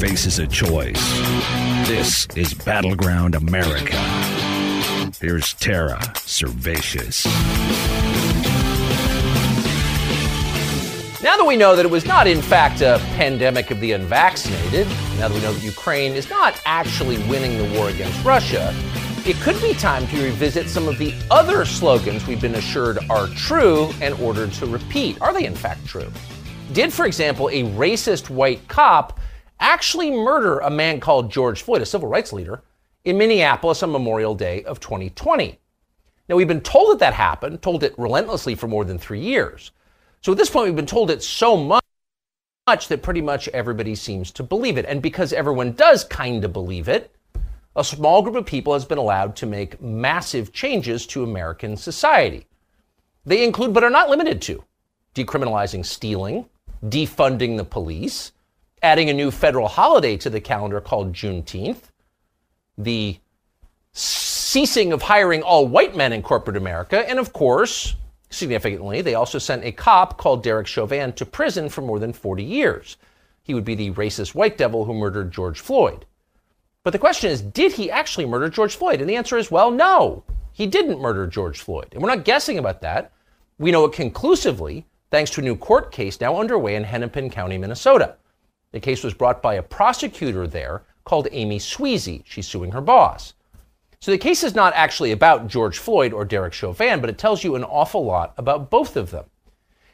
Faces a choice. This is Battleground America. Here's Tara Servatius. Now that we know that it was not, in fact, a pandemic of the unvaccinated, now that we know that Ukraine is not actually winning the war against Russia, it could be time to revisit some of the other slogans we've been assured are true and ordered to repeat. Are they, in fact, true? Did, for example, a racist white cop actually murder a man called George Floyd, a civil rights leader, in Minneapolis on Memorial Day of 2020? Now, we've been told that that happened, told it relentlessly for more than three years. So at this point, we've been told it so much that pretty much everybody seems to believe it. And because everyone does kind of believe it, a small group of people has been allowed to make massive changes to American society. They include, but are not limited to, decriminalizing stealing, defunding the police, adding a new federal holiday to the calendar called Juneteenth, the ceasing of hiring all white men in corporate America, and of course, significantly, they also sent a cop called Derek Chauvin to prison for more than 40 years. He would be the racist white devil who murdered George Floyd. But the question is, did he actually murder George Floyd? And the answer is, well, no, he didn't murder George Floyd. And we're not guessing about that. We know it conclusively thanks to a new court case now underway in Hennepin County, Minnesota. The case was brought by a prosecutor there called Amy Sweasy. She's suing her boss. So the case is not actually about George Floyd or Derek Chauvin, but it tells you an awful lot about both of them.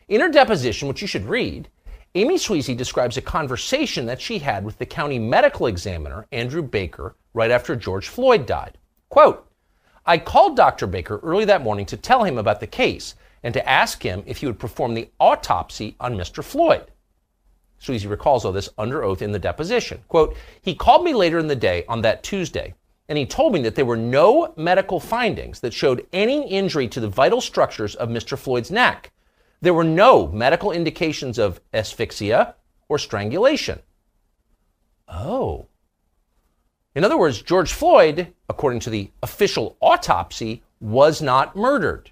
In her deposition, which you should read, Amy Sweasy describes a conversation that she had with the county medical examiner, Andrew Baker, right after George Floyd died. Quote, I called Dr. Baker early that morning to tell him about the case and to ask him if he would perform the autopsy on Mr. Floyd. Sweasy recalls all this under oath in the deposition. Quote, he called me later in the day on that Tuesday and he told me that there were no medical findings that showed any injury to the vital structures of Mr. Floyd's neck there were no medical indications of asphyxia or strangulation. Oh. In other words, George Floyd, according to the official autopsy, was not murdered.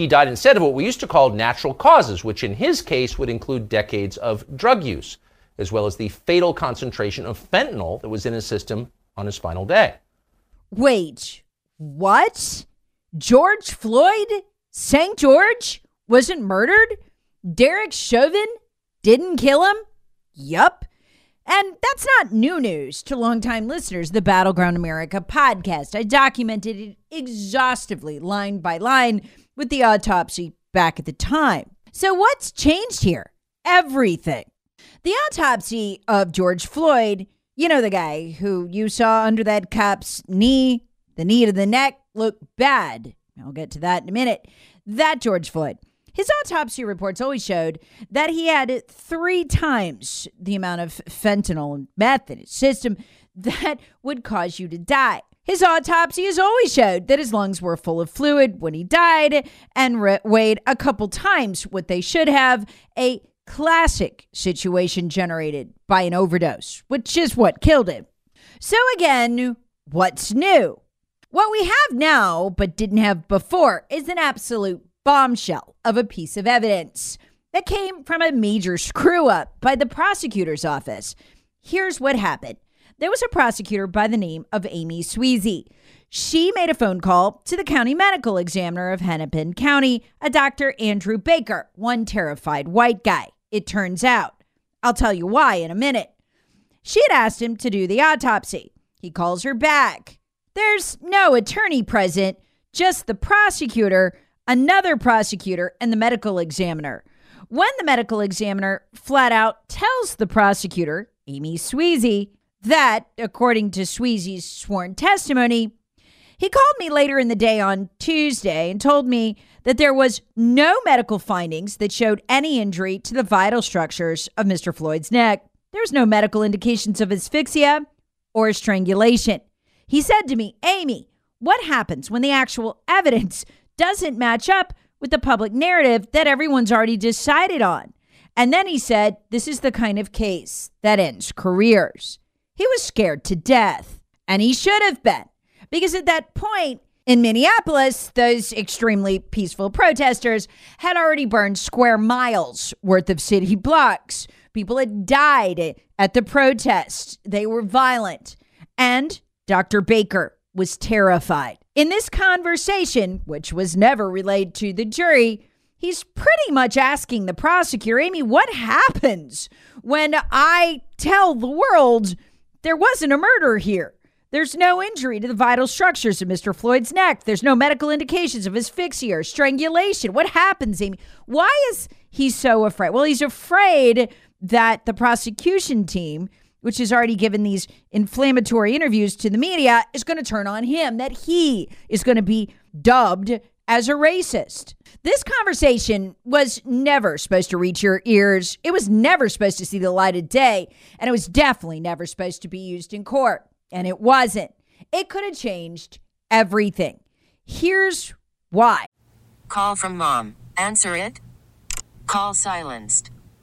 He died instead of what we used to call natural causes, which in his case would include decades of drug use, as well as the fatal concentration of fentanyl that was in his system on his final day. Wait, what? George Floyd? St. George? wasn't murdered? Derek Chauvin didn't kill him? Yup. And that's not new news to longtime listeners, the Battleground America podcast. I documented it exhaustively, line by line, with the autopsy back at the time. So, what's changed here? Everything. The autopsy of George Floyd, you know, the guy who you saw under that cop's knee, the knee to the neck, looked bad. I'll get to that in a minute. That George Floyd. His autopsy reports always showed that he had three times the amount of fentanyl and meth in his system that would cause you to die. His autopsy has always showed that his lungs were full of fluid when he died and re- weighed a couple times what they should have, a classic situation generated by an overdose, which is what killed him. So, again, what's new? What we have now, but didn't have before, is an absolute bombshell of a piece of evidence that came from a major screw up by the prosecutor's office. Here's what happened there was a prosecutor by the name of Amy Sweasy. She made a phone call to the county medical examiner of Hennepin County, a Dr. Andrew Baker, one terrified white guy. it turns out. I'll tell you why in a minute. She had asked him to do the autopsy. He calls her back. There's no attorney present, just the prosecutor, another prosecutor, and the medical examiner. When the medical examiner flat out tells the prosecutor, Amy Sweasy, that, according to Sweasy's sworn testimony, he called me later in the day on Tuesday and told me that there was no medical findings that showed any injury to the vital structures of Mr. Floyd's neck. There was no medical indications of asphyxia or strangulation. He said to me, Amy, what happens when the actual evidence doesn't match up with the public narrative that everyone's already decided on? And then he said, This is the kind of case that ends careers. He was scared to death, and he should have been, because at that point, in Minneapolis, those extremely peaceful protesters had already burned square miles worth of city blocks. People had died at the protest. They were violent. And Dr. Baker was terrified. In this conversation, which was never relayed to the jury, he's pretty much asking the prosecutor, Amy, what happens when I tell the world there wasn't a murder here? There's no injury to the vital structures of Mr. Floyd's neck. There's no medical indications of asphyxia or strangulation. What happens, Amy? Why is he so afraid? Well, he's afraid that the prosecution team, which has already given these inflammatory interviews to the media, is going to turn on him, that he is going to be dubbed as a racist. This conversation was never supposed to reach your ears. It was never supposed to see the light of day. And it was definitely never supposed to be used in court. And it wasn't. It could have changed everything. Here's why. Call from mom. Answer it. Call silenced.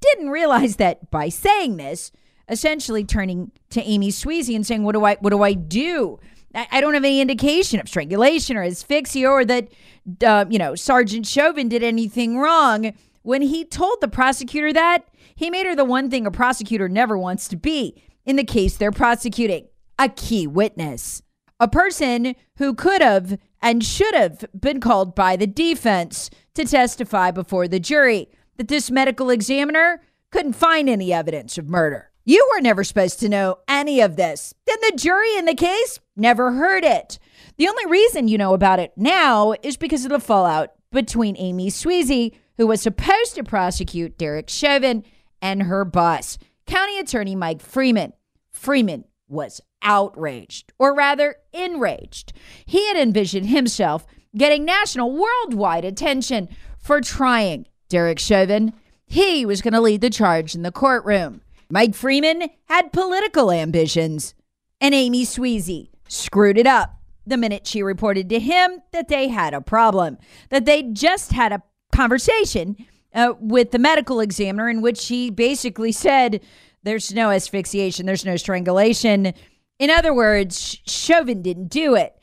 didn't realize that by saying this, essentially turning to Amy Sweasy and saying, "What do I what do I do? I, I don't have any indication of strangulation or asphyxia or that uh, you know Sergeant Chauvin did anything wrong." When he told the prosecutor that, he made her the one thing a prosecutor never wants to be in the case they're prosecuting a key witness. A person who could have and should have been called by the defense to testify before the jury that this medical examiner couldn't find any evidence of murder. You were never supposed to know any of this. Then the jury in the case never heard it. The only reason you know about it now is because of the fallout between Amy Sweasy who was supposed to prosecute Derek Chauvin and her boss, County Attorney Mike Freeman. Freeman was outraged, or rather enraged. He had envisioned himself getting national, worldwide attention for trying Derek Chauvin. He was going to lead the charge in the courtroom. Mike Freeman had political ambitions, and Amy Sweasy screwed it up the minute she reported to him that they had a problem, that they just had a conversation uh, with the medical examiner in which he basically said there's no asphyxiation, there's no strangulation. In other words, Chauvin didn't do it.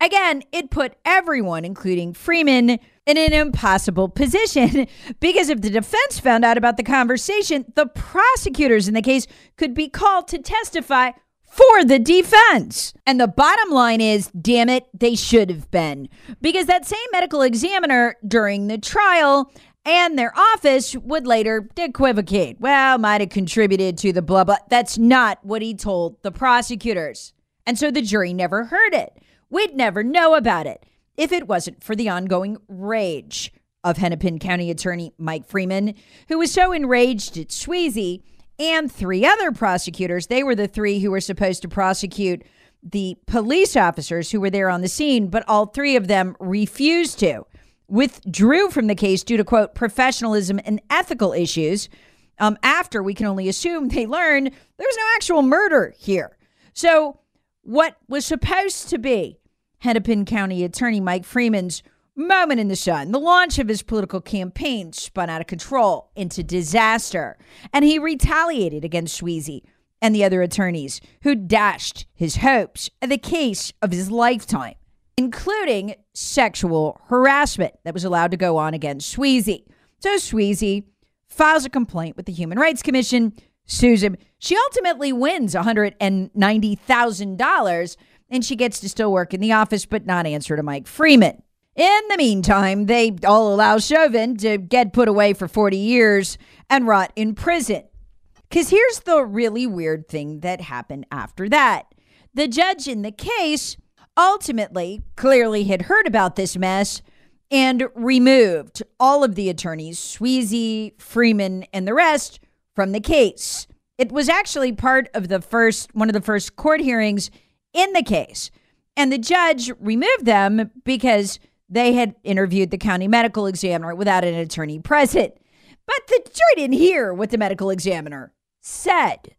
Again, it put everyone, including Freeman, in an impossible position because if the defense found out about the conversation, the prosecutors in the case could be called to testify for the defense. And the bottom line is, damn it, they should have been. Because that same medical examiner during the trial and their office would later equivocate. Well, might have contributed to the blah blah. That's not what he told the prosecutors. And so the jury never heard it. We'd never know about it if it wasn't for the ongoing rage of Hennepin County Attorney Mike Freeman, who was so enraged at Sweasy and three other prosecutors. They were the three who were supposed to prosecute the police officers who were there on the scene, but all three of them refused to, withdrew from the case due to, quote, professionalism and ethical issues. Um, after we can only assume they learned there was no actual murder here. So, what was supposed to be Hennepin County Attorney Mike Freeman's moment in the sun. The launch of his political campaign spun out of control into disaster, and he retaliated against Sweasy and the other attorneys who dashed his hopes of the case of his lifetime, including sexual harassment that was allowed to go on against Sweasy. So Sweasy files a complaint with the Human Rights Commission, sues him. She ultimately wins $190,000 and she gets to still work in the office but not answer to Mike Freeman. In the meantime, they all allow Chauvin to get put away for 40 years and rot in prison. Because here's the really weird thing that happened after that. The judge in the case ultimately clearly had heard about this mess and removed all of the attorneys, Sweasy, Freeman, and the rest, from the case. It was actually part of the first one of the first court hearings in the case. And the judge removed them because they had interviewed the county medical examiner without an attorney present. But the jury didn't hear what the medical examiner said.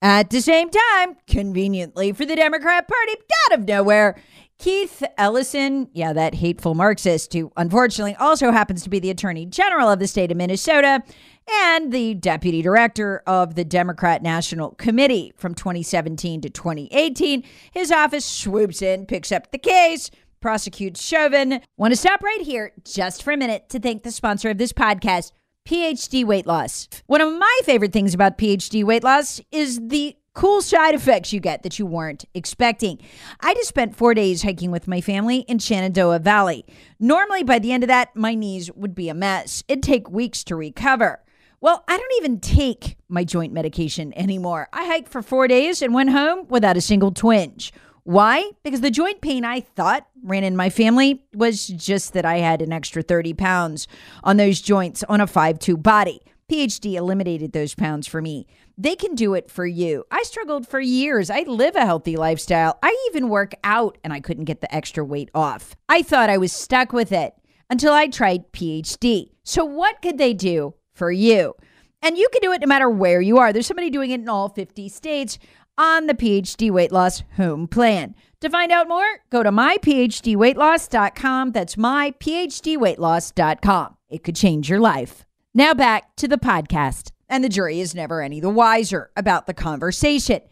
At the same time, conveniently for the Democrat Party, out of nowhere, Keith Ellison, yeah, that hateful Marxist who unfortunately also happens to be the Attorney General of the state of Minnesota and the Deputy Director of the Democrat National Committee from 2017 to 2018, his office swoops in, picks up the case, prosecutes Chauvin. Want to stop right here just for a minute to thank the sponsor of this podcast. PhD weight loss. One of my favorite things about PhD weight loss is the cool side effects you get that you weren't expecting. I just spent four days hiking with my family in Shenandoah Valley. Normally, by the end of that, my knees would be a mess. It'd take weeks to recover. Well, I don't even take my joint medication anymore. I hiked for four days and went home without a single twinge. Why? Because the joint pain I thought ran in my family was just that I had an extra 30 pounds on those joints on a 5'2 body. PhD eliminated those pounds for me. They can do it for you. I struggled for years. I live a healthy lifestyle. I even work out and I couldn't get the extra weight off. I thought I was stuck with it until I tried PhD. So, what could they do for you? And you can do it no matter where you are. There's somebody doing it in all 50 states on the PhD Weight Loss Home Plan. To find out more, go to myphdweightloss.com. That's myphdweightloss.com. It could change your life. Now back to the podcast. And the jury is never any the wiser about the conversation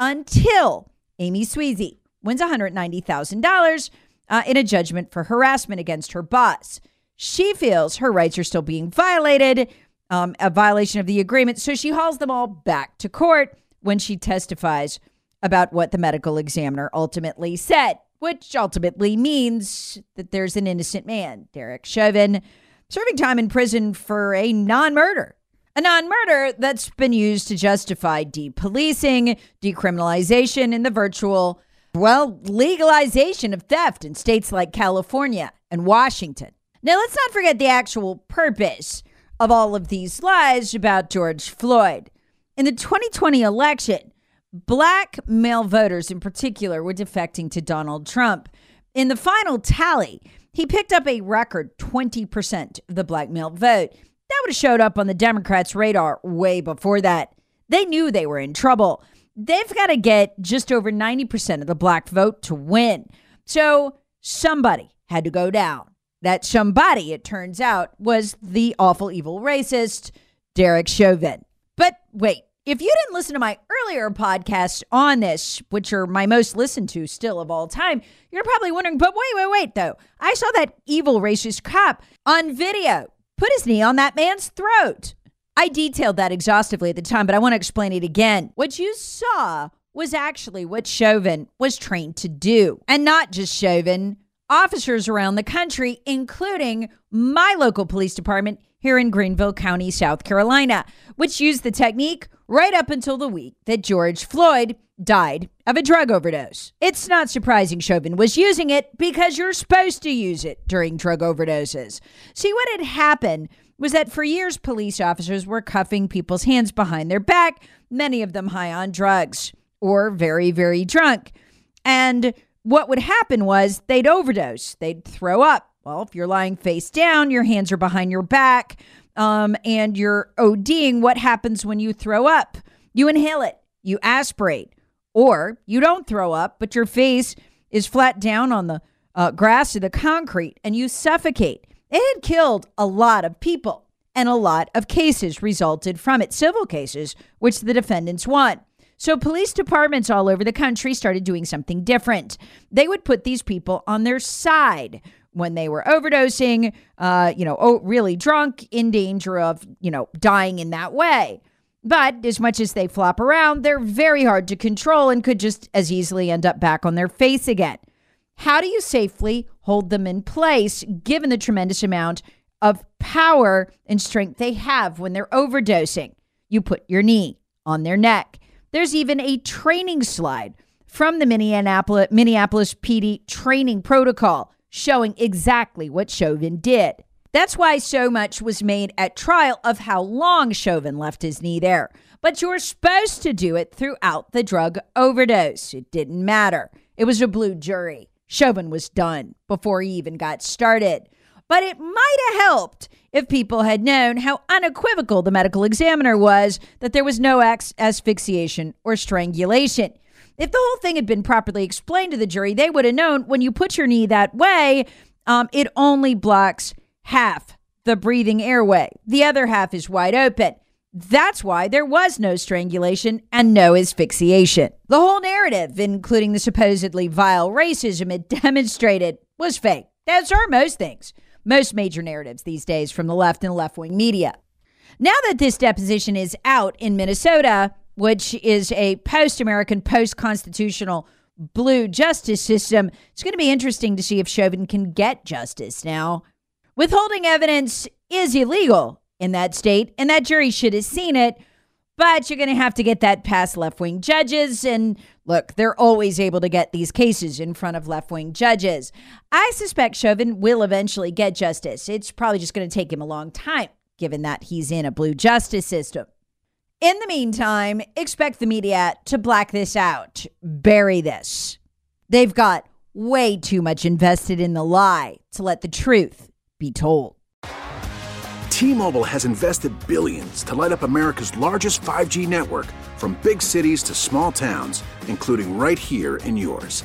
until Amy Sweasy wins $190,000 uh, in a judgment for harassment against her boss. She feels her rights are still being violated, um, a violation of the agreement. So she hauls them all back to court when she testifies about what the medical examiner ultimately said, which ultimately means that there's an innocent man, Derek Chauvin, serving time in prison for a non murder. A non murder that's been used to justify depolicing, decriminalization, and the virtual, well, legalization of theft in states like California and Washington. Now, let's not forget the actual purpose of all of these lies about George Floyd. In the 2020 election, black male voters in particular were defecting to Donald Trump. In the final tally, he picked up a record 20% of the black male vote. Would have showed up on the Democrats' radar way before that. They knew they were in trouble. They've got to get just over 90% of the black vote to win. So somebody had to go down. That somebody, it turns out, was the awful, evil racist, Derek Chauvin. But wait, if you didn't listen to my earlier podcast on this, which are my most listened to still of all time, you're probably wondering, but wait, wait, wait, though. I saw that evil racist cop on video put his knee on that man's throat. I detailed that exhaustively at the time, but I want to explain it again. What you saw was actually what Chauvin was trained to do. And not just Chauvin, officers around the country, including my local police department here in Greenville County, South Carolina, which used the technique right up until the week that George Floyd died of a drug overdose. It's not surprising Chauvin was using it because you're supposed to use it during drug overdoses. See, what had happened was that for years, police officers were cuffing people's hands behind their back, many of them high on drugs or very, very drunk. And what would happen was they'd overdose, they'd throw up, well, if you're lying face down, your hands are behind your back, um, and you're ODing, what happens when you throw up? You inhale it, you aspirate, or you don't throw up, but your face is flat down on the uh, grass or the concrete and you suffocate. It had killed a lot of people, and a lot of cases resulted from it, civil cases, which the defendants won. So, police departments all over the country started doing something different. They would put these people on their side when they were overdosing, uh, you know, oh, really drunk, in danger of, you know, dying in that way. But as much as they flop around, they're very hard to control and could just as easily end up back on their face again. How do you safely hold them in place given the tremendous amount of power and strength they have when they're overdosing? You put your knee on their neck. There's even a training slide from the Minneapolis, Minneapolis PD training protocol showing exactly what Chauvin did. That's why so much was made at trial of how long Chauvin left his knee there. But you're supposed to do it throughout the drug overdose. It didn't matter. It was a blue jury. Chauvin was done before he even got started. But it might have helped if people had known how unequivocal the medical examiner was that there was no asphyxiation or strangulation. If the whole thing had been properly explained to the jury, they would have known when you put your knee that way, um, it only blocks half the breathing airway. The other half is wide open. That's why there was no strangulation and no asphyxiation. The whole narrative, including the supposedly vile racism it demonstrated, was fake. As are most things, most major narratives these days from the left and left wing media. Now that this deposition is out in Minnesota, which is a post American, post constitutional blue justice system, it's going to be interesting to see if Chauvin can get justice. Now, withholding evidence is illegal in that state, and that jury should have seen it. But you're going to have to get that past left wing judges. And look, they're always able to get these cases in front of left wing judges. I suspect Chauvin will eventually get justice. It's probably just going to take him a long time, given that he's in a blue justice system. In the meantime, expect the media to black this out, bury this. They've got way too much invested in the lie to let the truth be told. T-Mobile has invested billions to light up America's largest 5G network from big cities to small towns, including right here in yours.